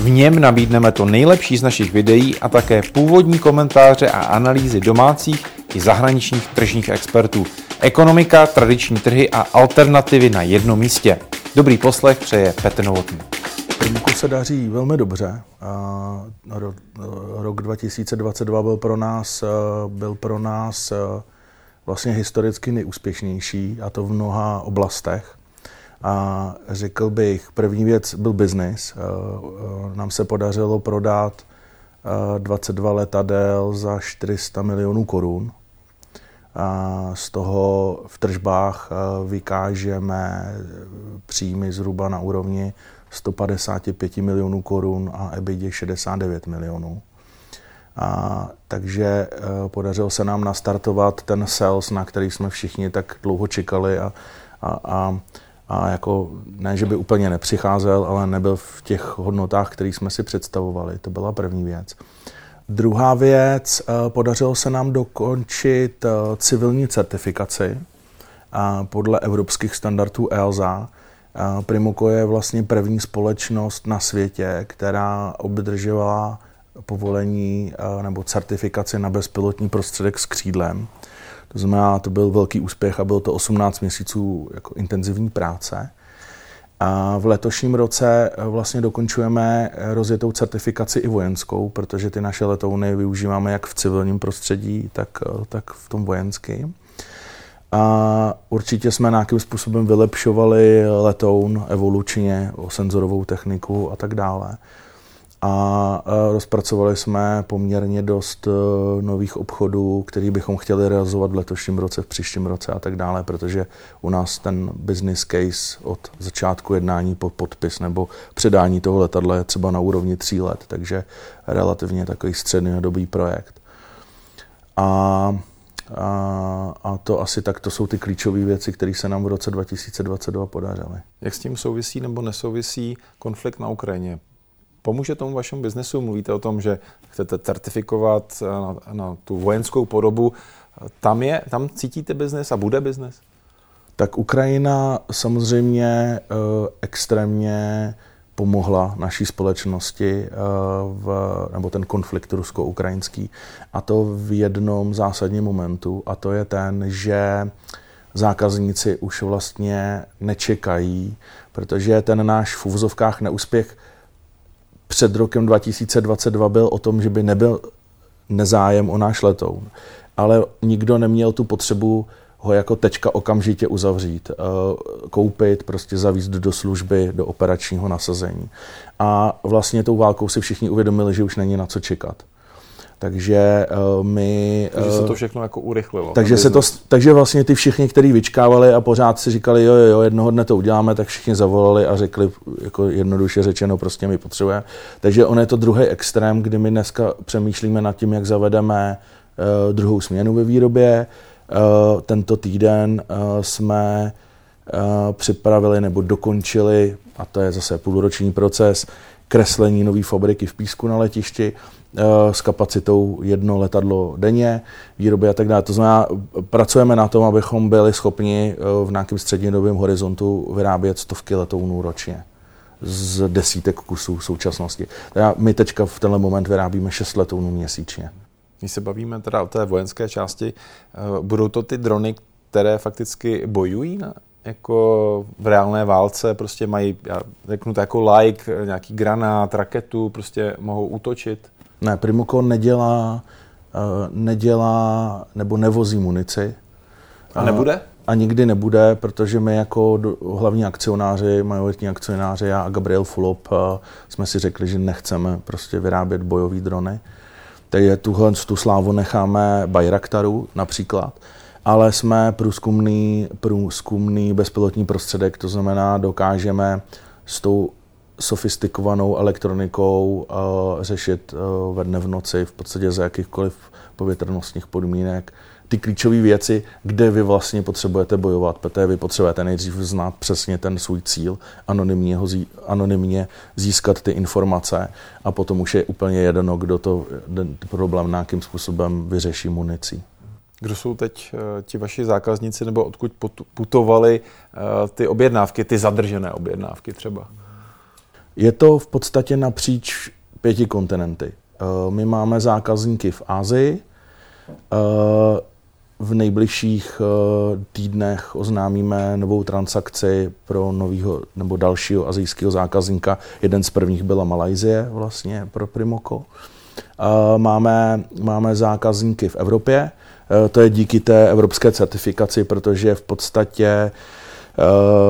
V něm nabídneme to nejlepší z našich videí a také původní komentáře a analýzy domácích i zahraničních tržních expertů. Ekonomika, tradiční trhy a alternativy na jednom místě. Dobrý poslech přeje Petr Novotný. Průmku se daří velmi dobře. Rok 2022 byl pro nás, byl pro nás vlastně historicky nejúspěšnější, a to v mnoha oblastech. A řekl bych, první věc byl biznis. Nám se podařilo prodat 22 letadel za 400 milionů korun. A z toho v tržbách vykážeme příjmy zhruba na úrovni 155 milionů korun a EBITDA 69 milionů. A, takže podařilo se nám nastartovat ten sales, na který jsme všichni tak dlouho čekali a, a, a a jako ne, že by úplně nepřicházel, ale nebyl v těch hodnotách, které jsme si představovali. To byla první věc. Druhá věc, eh, podařilo se nám dokončit eh, civilní certifikaci podle evropských standardů ELSA. Primoco je vlastně první společnost na světě, která obdržela povolení eh, nebo certifikaci na bezpilotní prostředek s křídlem. To znamená, to byl velký úspěch a bylo to 18 měsíců jako intenzivní práce. A v letošním roce eh, vlastně dokončujeme eh, rozjetou certifikaci i vojenskou, protože ty naše letouny využíváme jak v civilním prostředí, tak, eh, tak v tom vojenském. A určitě jsme nějakým způsobem vylepšovali letoun evolučně, o senzorovou techniku a tak dále a rozpracovali jsme poměrně dost e, nových obchodů, který bychom chtěli realizovat v letošním roce, v příštím roce a tak dále, protože u nás ten business case od začátku jednání po podpis nebo předání toho letadla je třeba na úrovni tří let, takže relativně takový střednědobý projekt. A a, a to asi tak, to jsou ty klíčové věci, které se nám v roce 2022 podařily. Jak s tím souvisí nebo nesouvisí konflikt na Ukrajině? Pomůže tomu vašemu biznesu? Mluvíte o tom, že chcete certifikovat na, na tu vojenskou podobu. Tam, je, tam cítíte biznes a bude biznes? Tak Ukrajina samozřejmě uh, extrémně pomohla naší společnosti, uh, v, nebo ten konflikt rusko-ukrajinský, a to v jednom zásadním momentu, a to je ten, že zákazníci už vlastně nečekají, protože ten náš v úvozovkách neúspěch před rokem 2022 byl o tom, že by nebyl nezájem o náš letoun. Ale nikdo neměl tu potřebu ho jako tečka okamžitě uzavřít, eh, koupit, prostě zavíst do služby, do operačního nasazení. A vlastně tou válkou si všichni uvědomili, že už není na co čekat. Takže uh, my... Takže se to všechno jako urychlilo. Takže, se to, takže vlastně ty všichni, kteří vyčkávali a pořád si říkali, jo, jo, jo, jednoho dne to uděláme, tak všichni zavolali a řekli, jako jednoduše řečeno, prostě my potřebujeme. Takže on je to druhý extrém, kdy my dneska přemýšlíme nad tím, jak zavedeme uh, druhou směnu ve výrobě. Uh, tento týden uh, jsme uh, připravili nebo dokončili, a to je zase půlroční proces, kreslení nové fabriky v Písku na letišti Eh, s kapacitou jedno letadlo denně, výroby a tak dále. To znamená, pracujeme na tom, abychom byli schopni eh, v nějakém střednědobém horizontu vyrábět stovky letounů ročně z desítek kusů v současnosti. Teda my teďka v tenhle moment vyrábíme 6 letounů měsíčně. Když se bavíme teda o té vojenské části, eh, budou to ty drony, které fakticky bojují na, jako v reálné válce, prostě mají, já řeknu to jako like, nějaký granát, raketu, prostě mohou útočit? Ne, Primoco nedělá, uh, nedělá nebo nevozí munici. A nebude? A nikdy nebude, protože my jako hlavní akcionáři, majoritní akcionáři, já a Gabriel Fulop, uh, jsme si řekli, že nechceme prostě vyrábět bojové drony. Takže tuhle tu slávu necháme Bayraktaru například, ale jsme průzkumný, průzkumný bezpilotní prostředek, to znamená, dokážeme s tou sofistikovanou elektronikou uh, řešit uh, ve dne v noci, v podstatě za jakýchkoliv povětrnostních podmínek. Ty klíčové věci, kde vy vlastně potřebujete bojovat, protože vy potřebujete nejdřív znát přesně ten svůj cíl, anonymně, ho zí, anonymně získat ty informace a potom už je úplně jedno, kdo to ten problém nějakým způsobem vyřeší municí. Kdo jsou teď eh, ti vaši zákazníci, nebo odkud putovali ty objednávky, ty zadržené objednávky třeba? Je to v podstatě napříč pěti kontinenty. Eh, my máme zákazníky v Asii, v nejbližších týdnech oznámíme novou transakci pro nového nebo dalšího azijského zákazníka. Jeden z prvních byla Malajzie vlastně pro Primoko. Máme, máme zákazníky v Evropě, Eh, to je díky té evropské certifikaci, protože v podstatě eh,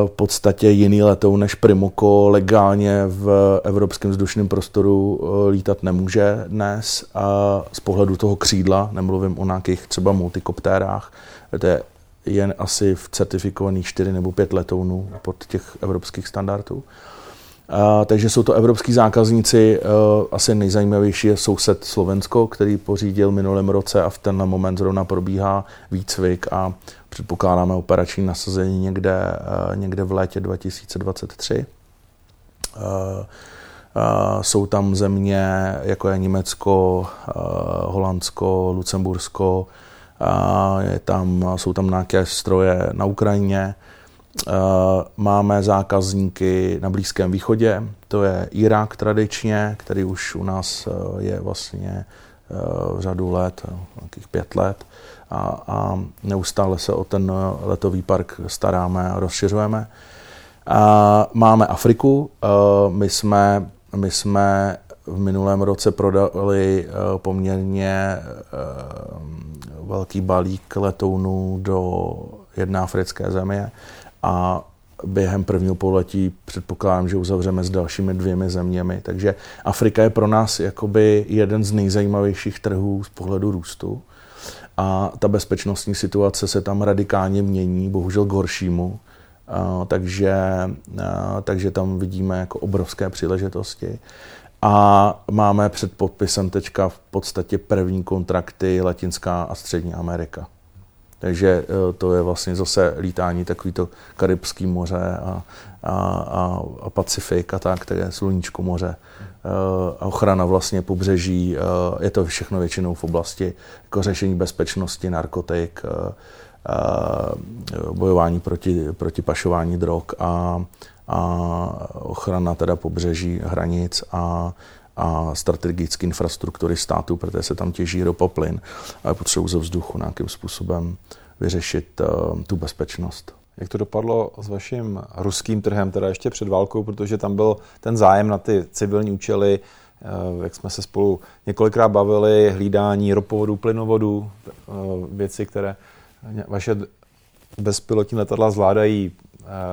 v podstatě jiný letou než Primoko legálně v evropském vzdušném prostoru eh, lítat nemůže dnes. A z pohledu toho křídla, nemluvím o nějakých třeba multikoptérách, to je jen asi v certifikovaných 4 nebo 5 letounů pod těch evropských standardů. Uh, takže jsou to evropský zákazníci. Asi nejzajímavější je soused Slovensko, který pořídil minulém roce a v tenhle moment zrovna probíhá výcvik a předpokládáme operační nasazení někde, uh, někde v létě 2023. Jsou tam země, jako je Německo, Holandsko, Lucembursko, je tam, jsou tam nějaké stroje na Ukrajině, Eh, máme zákazníky na Blízkém východě, to je Irák tradičně, který už u nás eh, je vlastně eh, řadu let, nějakých pět let. A, a neustále se o ten letový park staráme a rozšiřujeme. A máme Afriku, my jsme, my jsme v minulém roce prodali poměrně velký balík letounů do jedné africké země. A během prvního pololetí předpokládám, že uzavřeme s dalšími dvěmi zeměmi. Takže Afrika je pro nás jakoby jeden z nejzajímavějších trhů z pohledu růstu. A ta bezpečnostní situace se tam radikálně mění, bohužel k horšímu. Takže, takže tam vidíme jako obrovské příležitosti. A máme před podpisem teďka v podstatě první kontrakty Latinská a Střední Amerika. Takže eh, to je vlastně zase lítání takovýto Karibský moře a, a, a, a Pacifik a tak, které sluníčko moře. Eh, a ochrana vlastně pobřeží, eh, je to všechno většinou v oblasti jako řešení bezpečnosti, narkotik, bojování proti, proti pašování drog a, a ochrana teda pobřeží hranic a a strategické infrastruktury státu, protože se tam těží ropa plyn a potřebují ze vzduchu nějakým způsobem vyřešit uh, tu bezpečnost. Jak to dopadlo s vaším ruským trhem, teda ještě před válkou, protože tam byl ten zájem na ty civilní účely, uh, jak jsme se spolu několikrát bavili, hlídání ropovodů, plynovodů, uh, věci, které vaše bezpilotní letadla zvládají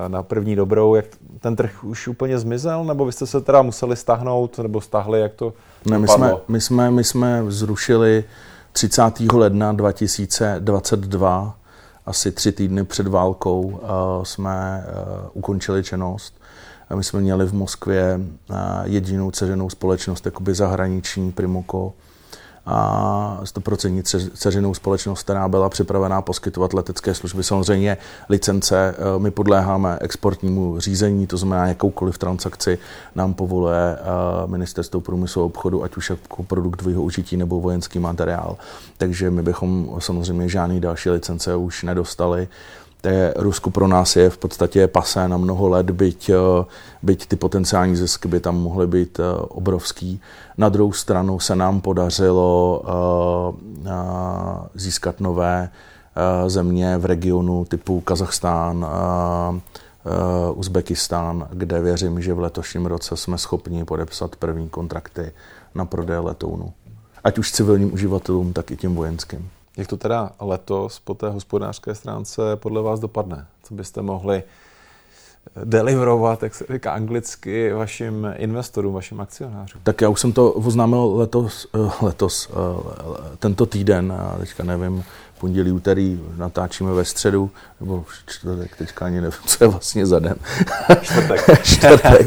na první dobrou, jak ten trh už úplně zmizel, nebo vy jste se teda museli stáhnout, nebo stáhli, jak to ne, my jsme, my, jsme, my jsme zrušili 30. ledna 2022, asi tři týdny před válkou, uh, jsme uh, ukončili činnost. My jsme měli v Moskvě jedinou ceřenou společnost, jakoby zahraniční Primoko, a 100% ceřinou společnost, která byla připravená poskytovat letecké služby. Samozřejmě licence, eh, my podléháme exportnímu řízení, to znamená jakoukoliv transakci nám povoluje eh, ministerstvo průmyslu a obchodu, ať už jako produkt dvojího užití nebo vojenský materiál. Takže my bychom samozřejmě žádný další licence už nedostali. Té Rusko pro nás je v podstatě pasé na mnoho let, byť, eh, byť ty potenciální zisky by tam mohly být eh, obrovský. Na druhou stranu se nám podařilo eh, získat nové země v regionu typu Kazachstán, Uzbekistán, kde věřím, že v letošním roce jsme schopni podepsat první kontrakty na prodej letounu. Ať už civilním uživatelům, tak i těm vojenským. Jak to teda letos po té hospodářské stránce podle vás dopadne? Co byste mohli deliverovat, jak se říká anglicky, vašim investorům, vašim akcionářům? Tak já už jsem to oznámil letos, eh, letos eh, tento týden, teďka nevím pondělí, úterý, natáčíme ve středu, nebo čtvrtek, teďka ani nevím, co je vlastně za den. Čtvrtek. čtvrtek.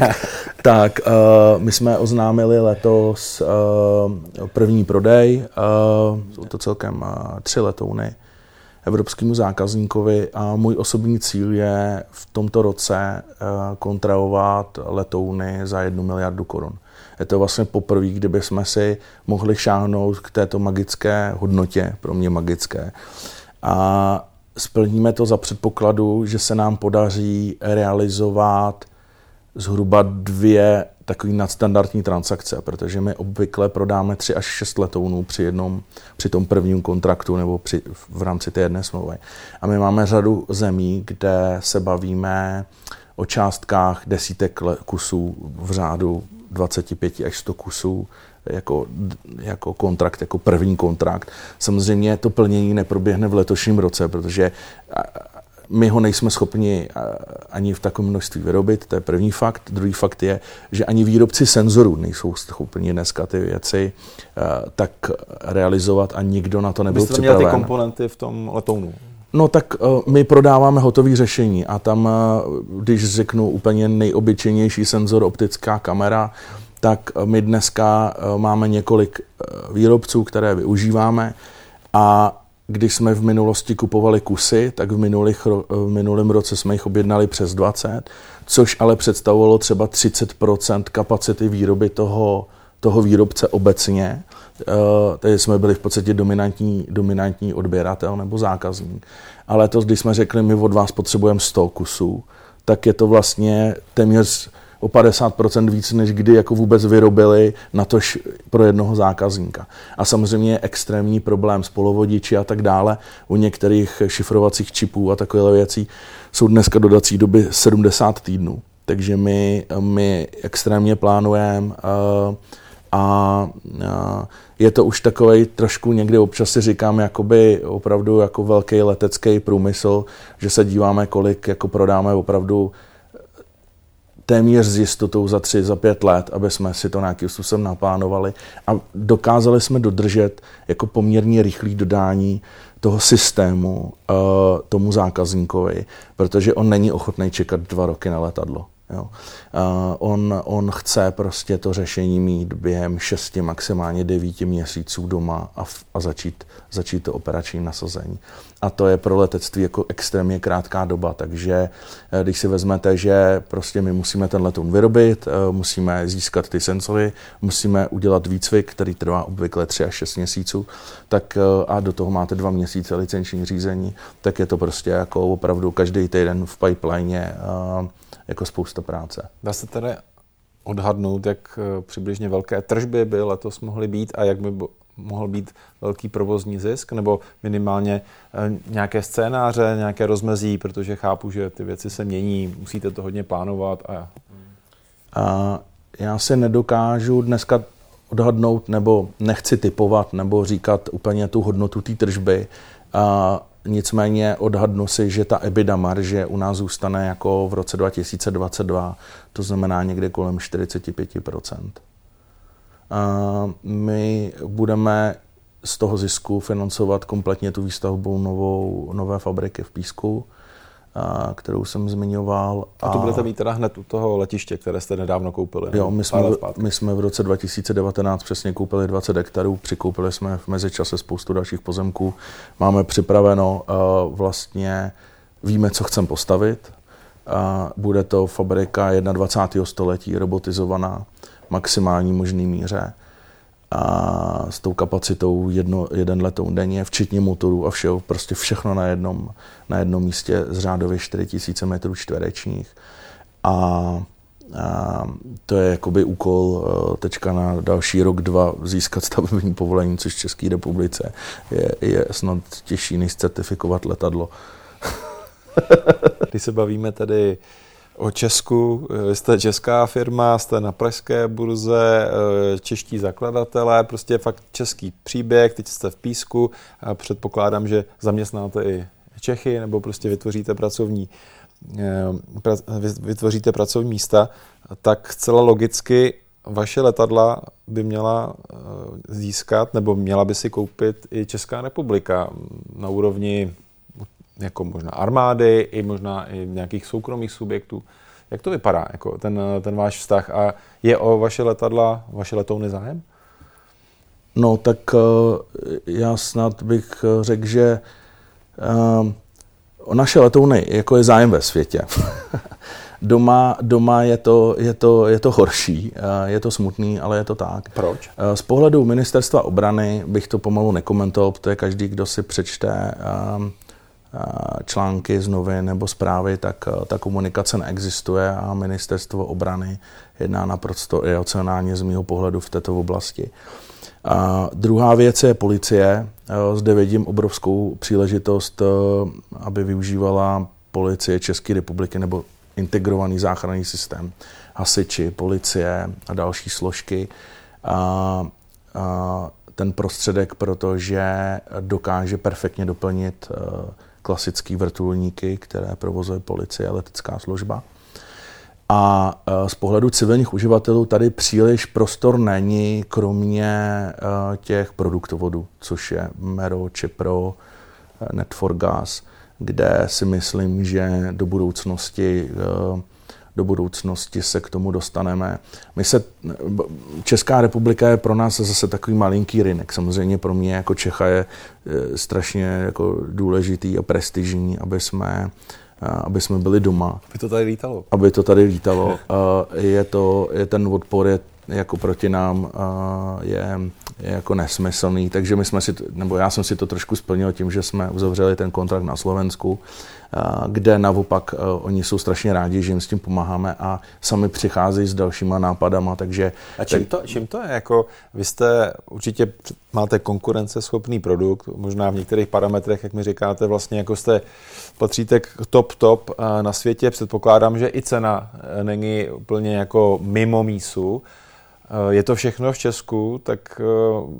tak, uh, my jsme oznámili letos uh, první prodej, uh, jsou to celkem uh, tři letouny evropskému zákazníkovi a můj osobní cíl je v tomto roce uh, kontrahovat letouny za jednu miliardu korun. Je to vlastně poprvé, kdyby jsme si mohli šáhnout k této magické hodnotě, pro mě magické. A splníme to za předpokladu, že se nám podaří realizovat zhruba dvě takové nadstandardní transakce, protože my obvykle prodáme 3 až 6 letounů při jednom, při tom prvním kontraktu nebo při, v rámci té jedné smlouvy. A my máme řadu zemí, kde se bavíme o částkách desítek kusů v řádu 25 až 100 kusů jako, jako kontrakt, jako první kontrakt. Samozřejmě to plnění neproběhne v letošním roce, protože my ho nejsme schopni ani v takovém množství vyrobit, to je první fakt. Druhý fakt je, že ani výrobci senzorů nejsou schopni dneska ty věci tak realizovat a nikdo na to nebyl připraven. Vy jste ty komponenty v tom letounu? No tak my prodáváme hotové řešení a tam, když řeknu úplně nejobyčejnější senzor, optická kamera, tak my dneska máme několik výrobců, které využíváme a když jsme v minulosti kupovali kusy, tak v, minulých, v minulém roce jsme jich objednali přes 20, což ale představovalo třeba 30% kapacity výroby toho, toho výrobce obecně. Uh, tedy jsme byli v podstatě dominantní, dominantní odběratel nebo zákazník. Ale to, když jsme řekli, my od vás potřebujeme 100 kusů, tak je to vlastně téměř o 50% víc, než kdy jako vůbec vyrobili na tož pro jednoho zákazníka. A samozřejmě je extrémní problém s polovodiči a tak dále. U některých šifrovacích čipů a takové věcí jsou dneska dodací doby 70 týdnů. Takže my, my extrémně plánujeme uh, a je to už takový trošku někdy občas si říkám jakoby opravdu jako velký letecký průmysl, že se díváme, kolik jako prodáme opravdu téměř s jistotou za tři, za pět let, aby jsme si to nějakým způsobem naplánovali a dokázali jsme dodržet jako poměrně rychlý dodání toho systému uh, tomu zákazníkovi, protože on není ochotný čekat dva roky na letadlo. Jo. Uh, on, on chce prostě to řešení mít během 6, maximálně 9 měsíců doma a, v, a začít, začít to operační nasazení. A to je pro letectví jako extrémně krátká doba, takže uh, když si vezmete, že prostě my musíme ten letoun vyrobit, uh, musíme získat ty senzory, musíme udělat výcvik, který trvá obvykle 3 až 6 měsíců, tak a do toho máte dva měsíce licenční řízení, tak je to prostě jako opravdu každý týden v pipeline jako spousta práce. Dá se tedy odhadnout, jak eh, přibližně velké tržby by letos mohly být a jak by mohl být velký provozní zisk, nebo minimálně eh, nějaké scénáře, nějaké rozmezí, protože chápu, že ty věci se mění, musíte to hodně plánovat. A... a já si nedokážu dneska odhadnout, nebo nechci typovat, nebo říkat úplně tu hodnotu té tržby. A Nicméně odhadnu si, že ta EBITDA marže u nás zůstane jako v roce 2022, to znamená někde kolem 45 My budeme z toho zisku financovat kompletně tu výstavbu novou, nové fabriky v Písku kterou jsem zmiňoval. A to budete mít teda hned u toho letiště, které jste nedávno koupili? Jo, my jsme, my jsme v roce 2019 přesně koupili 20 hektarů, přikoupili jsme v mezičase spoustu dalších pozemků. Máme připraveno uh, vlastně, víme, co chceme postavit. Uh, bude to fabrika 21. století, robotizovaná, maximální možný míře a s tou kapacitou jedno, jeden letoun denně, včetně motorů a všeho, prostě všechno na jednom, na jednom místě z řádově 4000 metrů čtverečních. A, a to je jakoby úkol eh, teďka na další rok, dva získat stavební povolení, což v České republice je, je snad těžší, než certifikovat letadlo. Když se bavíme tedy o Česku. Vy jste česká firma, jste na pražské burze, eh, čeští zakladatelé, prostě fakt český příběh, teď jste v Písku a předpokládám, že zaměstnáte i Čechy nebo prostě vytvoříte pracovní, eh, vytvoříte pracovní místa, tak zcela logicky vaše letadla by měla eh, získat, nebo měla by si koupit i Česká republika na úrovni jako možná armády, i možná i nějakých soukromých subjektů. Jak to vypadá, jako ten, ten váš vztah? A je o vaše letadla, vaše letouny zájem? No, tak já snad bych řekl, že o naše letouny jako je zájem ve světě. Doma, doma je, to, je, to, je to horší, je to smutný, ale je to tak. Proč? Z pohledu ministerstva obrany bych to pomalu nekomentoval, protože každý, kdo si přečte články z novin nebo zprávy, tak ta komunikace neexistuje a ministerstvo obrany jedná naprosto iracionálně z mého pohledu v této oblasti. A druhá věc je policie. Zde vidím obrovskou příležitost, aby využívala policie České republiky nebo integrovaný záchranný systém, hasiči, policie a další složky. A, a ten prostředek, protože dokáže perfektně doplnit e, klasický vrtulníky, které provozuje policie a letecká služba. A e, z pohledu civilních uživatelů tady příliš prostor není, kromě e, těch produktovodů, což je Mero, Čepro, Net4Gas, kde si myslím, že do budoucnosti do budoucnosti se k tomu dostaneme. My se, Česká republika je pro nás zase takový malinký rynek. Samozřejmě pro mě jako Čecha je eh, strašně jako důležitý a prestižní, aby jsme, eh, aby jsme byli doma. Aby to tady lítalo. Aby to tady lítalo. Je to, je ten odpor je jako proti nám je, je jako nesmyslný, takže my jsme si, nebo já jsem si to trošku splnil tím, že jsme uzavřeli ten kontrakt na Slovensku, kde naopak oni jsou strašně rádi, že jim s tím pomáháme a sami přicházejí s dalšíma nápadama, takže... A čím to, čím to je? Jako, vy jste určitě máte konkurenceschopný produkt, možná v některých parametrech, jak mi říkáte, vlastně jako jste, patříte k top top na světě, předpokládám, že i cena není úplně jako mimo mísu, Eh, je to všechno v Česku, tak eh,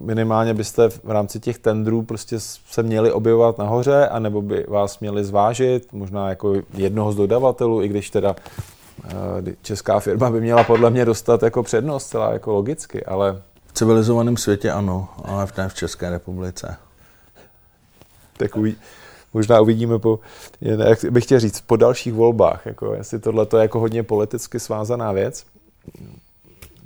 minimálně byste v rámci těch tendrů prostě se měli objevovat nahoře, anebo by vás měli zvážit, možná jako jednoho z dodavatelů, i když teda eh, česká firma by měla podle mě dostat jako přednost, celá jako logicky, ale... V civilizovaném světě ano, ale ne v České republice. Tak uvidí, možná uvidíme po, jak bych chtěl říct, po dalších volbách, jako jestli tohle je jako hodně politicky svázaná věc,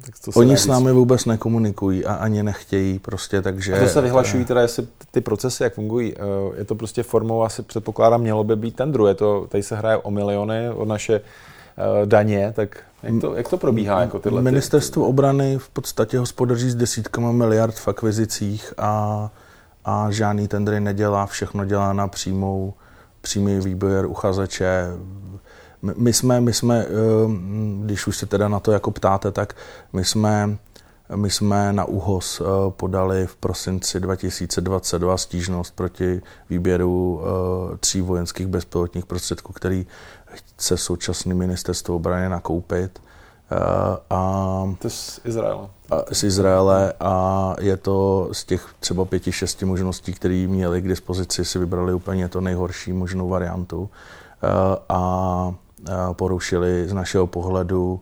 tak to Oni s námi vůbec nekomunikují a ani nechtějí prostě, takže... A to se vyhlašují teda, jestli ty procesy, jak fungují. Eh, je to prostě formou, asi předpokládám, mělo by být tendru. Je to, tady se hraje o miliony, o naše eh, daně, tak jak to, jak to probíhá? Jako tyhle Ministerstvo ty... obrany v podstatě hospodaří s desítkama miliard v akvizicích a, a žádný tendry nedělá, všechno dělá na přímou, přímý výběr uchazeče, my jsme, my jsme, ehm, když už se teda na to jako ptáte, tak my jsme, my jsme na ÚHOS eh, podali v prosinci 2022 stížnost proti výběru eh, tří vojenských bezpilotních prostředků, který chce současný ministerstvo obrany nakoupit. Eh, a, to z Izraele. A, z Izraele a je to z těch třeba pěti, šesti možností, které měli k dispozici, si vybrali úplně to nejhorší možnou variantu. A porušili z našeho pohledu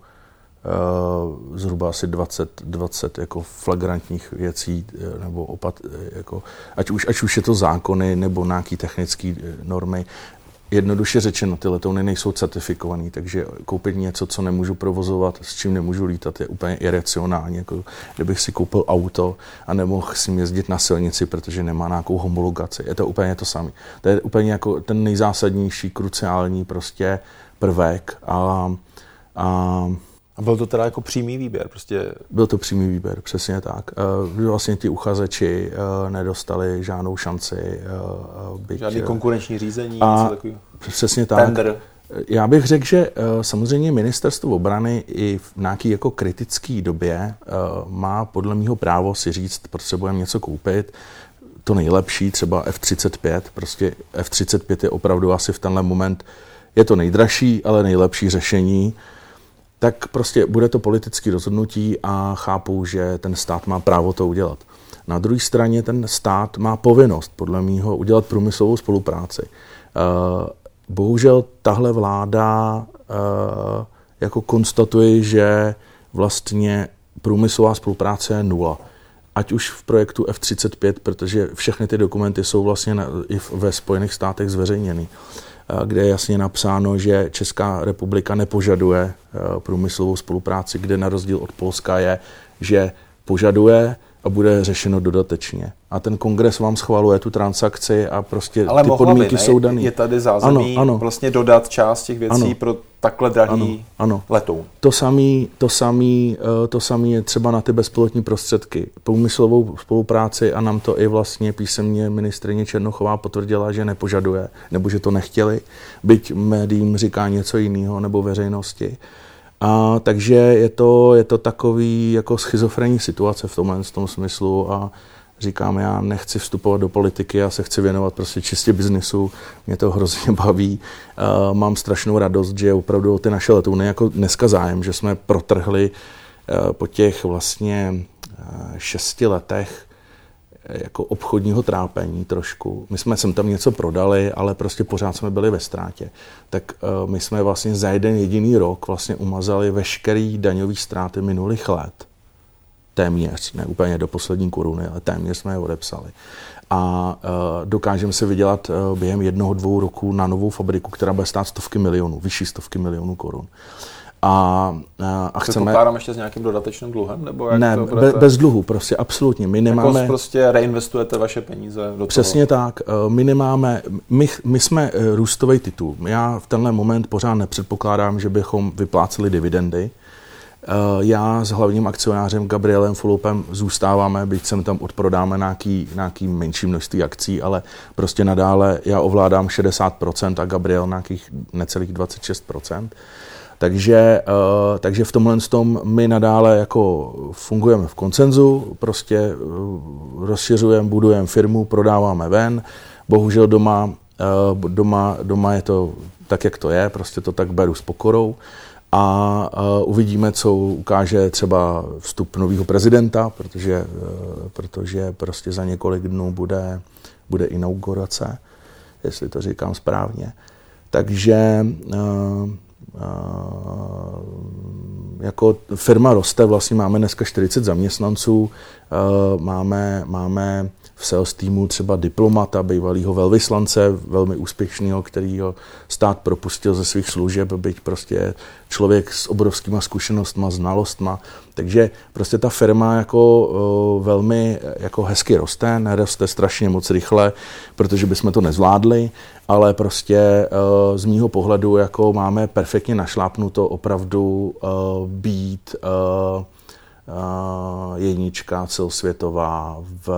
eh, zhruba asi 20, 20 jako flagrantních věcí, eh, nebo opat, eh, jako, ať, už, ať už je to zákony nebo nějaké technické normy. Jednoduše řečeno, ty letouny nejsou certifikované, takže koupit něco, co nemůžu provozovat, s čím nemůžu lítat, je úplně iracionální. Jako kdybych si koupil auto a nemohl si jezdit na silnici, protože nemá nějakou homologaci. Je to úplně to samé. To je úplně jako ten nejzásadnější, kruciální prostě prvek a, a a byl to teda jako přímý výběr? Prostě... Byl to přímý výběr, přesně tak. Uh, vlastně ti uchazeči uh, nedostali žádnou šanci. Uh, byť, Žádný konkurenční řízení? A přesně tak. Tender. Já bych řekl, že samozřejmě ministerstvo obrany i v nějaké jako kritické době má podle mého právo si říct, potřebujeme něco koupit. To nejlepší, třeba F-35, prostě F-35 je opravdu asi v tenhle moment je to nejdražší, ale nejlepší řešení, tak prostě bude to politické rozhodnutí a chápu, že ten stát má právo to udělat. Na druhé straně ten stát má povinnost, podle mého, udělat průmyslovou spolupráci. Eh, bohužel tahle vláda eh, jako konstatuje, že vlastně průmyslová spolupráce je nula. Ať už v projektu F-35, protože všechny ty dokumenty jsou vlastně i ve Spojených státech zveřejněny, kde je jasně napsáno, že Česká republika nepožaduje průmyslovou spolupráci, kde na rozdíl od Polska je, že požaduje a bude řešeno dodatečně. A ten kongres vám schvaluje tu transakci a prostě Ale ty podmínky by, ne? jsou dané. Je tady zázemí ano, ano. vlastně dodat část těch věcí ano. pro takhle drahý ano, ano. letoun. To samé to samý, eh, to samý je třeba na ty bezpilotní prostředky. Průmyslovou spolupráci a nám to i vlastně písemně ministrině Černochová potvrdila, že nepožaduje, nebo že to nechtěli, byť médiím říká něco jiného, nebo veřejnosti. A takže je to, je to takový jako schizofrenní situace v tomhle v tom smyslu a říkám, já nechci vstupovat do politiky, já se chci věnovat prostě čistě biznisu, mě to hrozně baví. Uh, mám strašnou radost, že opravdu ty naše letouny jako dneska zájem, že jsme protrhli uh, po těch vlastně uh, šesti letech jako obchodního trápení trošku. My jsme sem tam něco prodali, ale prostě pořád jsme byli ve ztrátě. Tak uh, my jsme vlastně za jeden jediný rok vlastně umazali veškerý daňový ztráty minulých let. Téměř, ne úplně do poslední koruny, ale téměř jsme je odepsali. A uh, dokážeme se vydělat uh, během jednoho, dvou roků na novou fabriku, která bude stát stovky milionů, vyšší stovky milionů korun. A, a, a chceme... Pokládám ještě s nějakým dodatečným dluhem? Nebo jak ne, to be, bez dluhu, prostě absolutně. My nemáme... Jako prostě reinvestujete vaše peníze do Přesně toho. tak. My nemáme... My, my jsme růstový titul. Já v tenhle moment pořád nepředpokládám, že bychom vypláceli dividendy. Já s hlavním akcionářem Gabrielem Fulupem zůstáváme, byť sem tam odprodáme nějaký, nějaký menší množství akcí, ale prostě nadále já ovládám 60% a Gabriel nějakých necelých 26%. Takže, uh, takže v tomhle tom my nadále jako fungujeme v koncenzu, prostě uh, rozšiřujeme, budujeme firmu, prodáváme ven. Bohužel doma, uh, doma, doma je to tak, jak to je, prostě to tak beru s pokorou. A uvidíme, co ukáže třeba vstup nového prezidenta, protože, protože prostě za několik dnů bude, bude inaugurace, jestli to říkám správně. Takže jako firma roste, vlastně máme dneska 40 zaměstnanců, máme, máme v sales týmu třeba diplomata, bývalého velvyslance, velmi úspěšného, který ho stát propustil ze svých služeb, byť prostě člověk s obrovskýma zkušenostma, znalostma. Takže prostě ta firma jako uh, velmi jako hezky roste, neroste strašně moc rychle, protože bychom to nezvládli, ale prostě uh, z mýho pohledu jako máme perfektně našlápnuto opravdu uh, být jednička celosvětová v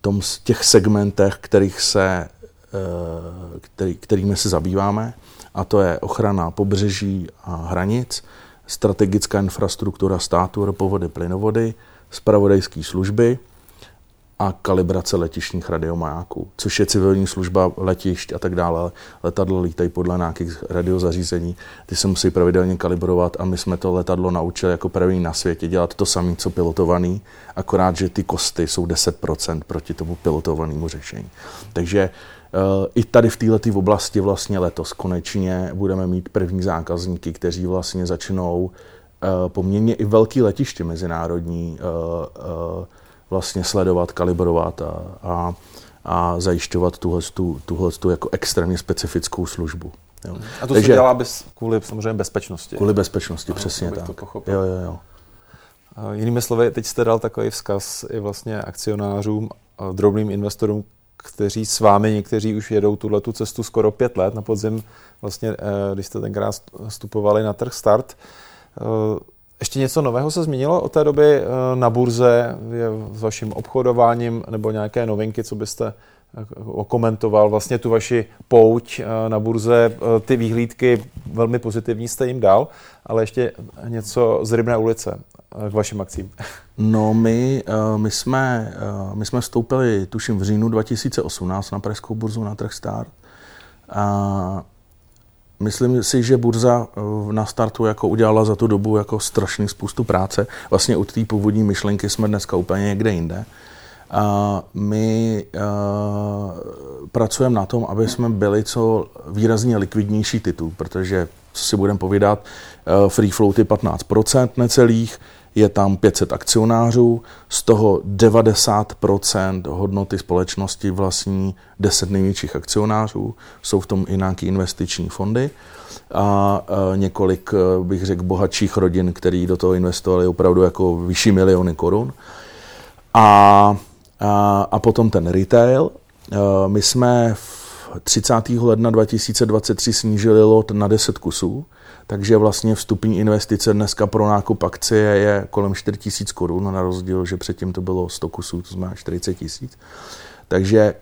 tom, těch segmentech, kterých se, který, kterými se zabýváme, a to je ochrana pobřeží a hranic, strategická infrastruktura státu, ropovody, plynovody, spravodajské služby a kalibrace letišních radiomajáků, což je civilní služba letišť a tak dále. Letadlo lítají podle nějakých radiozařízení, ty se musí pravidelně kalibrovat a my jsme to letadlo naučili jako první na světě dělat to samé, co pilotovaný, akorát, že ty kosty jsou 10% proti tomu pilotovanému řešení. Takže uh, i tady v této oblasti vlastně letos konečně budeme mít první zákazníky, kteří vlastně začnou uh, poměrně i velký letiště mezinárodní uh, vlastně sledovat, kalibrovat a, a, a zajišťovat tuhle, tu, tuhle tu jako extrémně specifickou službu. Jo. A to Takže, se dělá bez, kvůli samozřejmě bezpečnosti. Kvůli bezpečnosti, ano, přesně tak. To pochopil. Jo, jo, jo. Jinými slovy, teď jste dal takový vzkaz i vlastně akcionářům, drobným investorům, kteří s vámi, někteří už jedou tuhle tu cestu skoro pět let na podzim, vlastně, eh, když jste tenkrát vstupovali na trh start. Ještě něco nového se změnilo od té doby eh, na burze s vaším obchodováním nebo nějaké novinky, co byste eh, okomentoval vlastně tu vaši pouť eh, na burze, ty výhlídky velmi pozitivní jste jim dal, ale ještě něco z Rybné ulice k vašim akcím. No my, my, jsme, my jsme vstoupili tuším v říjnu 2018 na Pražskou burzu na trh start. Myslím si, že burza eh, na startu jako udělala za tu dobu jako strašný spoustu práce. Vlastně od té původní myšlenky jsme dneska úplně někde jinde. A my uh, pracujeme na tom, aby jsme byli co výrazně likvidnější titul, protože, co si budeme povídat, uh, free floaty 15% necelých, je tam 500 akcionářů, z toho 90% hodnoty společnosti vlastní 10 největších akcionářů, jsou v tom i nějaké investiční fondy a několik, bych řekl, bohatších rodin, který do toho investovali opravdu jako vyšší miliony korun. A, a, a potom ten retail. My jsme v 30. ledna 2023 snížili lot na 10 kusů, takže vlastně vstupní investice dneska pro nákup akcie je kolem 4 000 korun, na rozdíl, že předtím to bylo 100 kusů, to znamená 40 tisíc. Takže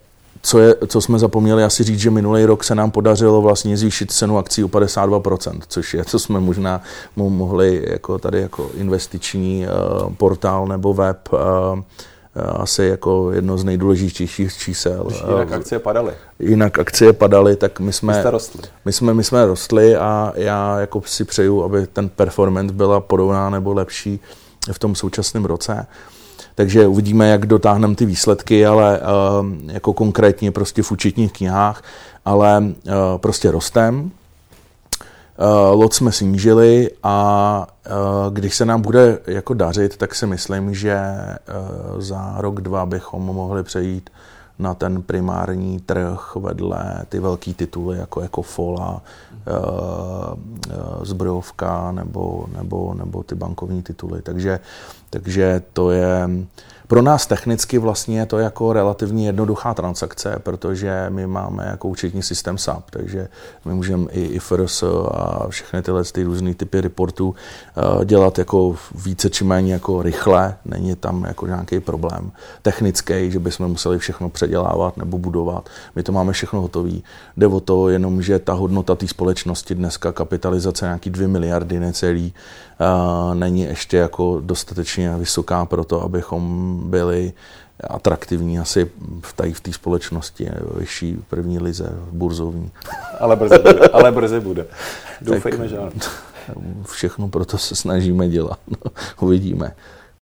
co, je, co jsme zapomněli asi říct, že minulý rok se nám podařilo vlastně zvýšit cenu akcí o 52%, což je, co jsme možná mohli jako tady jako investiční uh, portál nebo web uh, asi jako jedno z nejdůležitějších čísel. Jinak akcie padaly. Jinak akcie padaly, tak my jsme, my, rostli. my jsme, my jsme rostli a já jako si přeju, aby ten performance byla podobná nebo lepší v tom současném roce. Takže uvidíme, jak dotáhneme ty výsledky, ale uh, jako konkrétně prostě v účetních knihách, ale prostě rostem. Uh, lot jsme snížili a uh, když se nám bude jako dařit, tak si myslím, že uh, za rok, dva bychom mohli přejít na ten primární trh vedle ty velký tituly jako, jako Fola, zbrojovka nebo, nebo, nebo ty bankovní tituly. Takže, takže to je pro nás technicky vlastně je to jako relativně jednoduchá transakce, protože my máme jako účetní systém SAP, takže my můžeme i IFRS a všechny tyhle ty různé typy reportů eh, dělat jako více či méně jako rychle, není tam jako nějaký problém technický, že bychom museli všechno předělávat nebo budovat. My to máme všechno hotové. Jde o to jenom, že ta hodnota té společnosti dneska kapitalizace nějaký 2 miliardy necelý, není ještě jako dostatečně vysoká pro to, abychom byli atraktivní asi v té v společnosti, vyšší první lize, burzovní. Ale brzy bude. Ale brzy bude. Doufejme, že Všechno proto se snažíme dělat. No, uvidíme.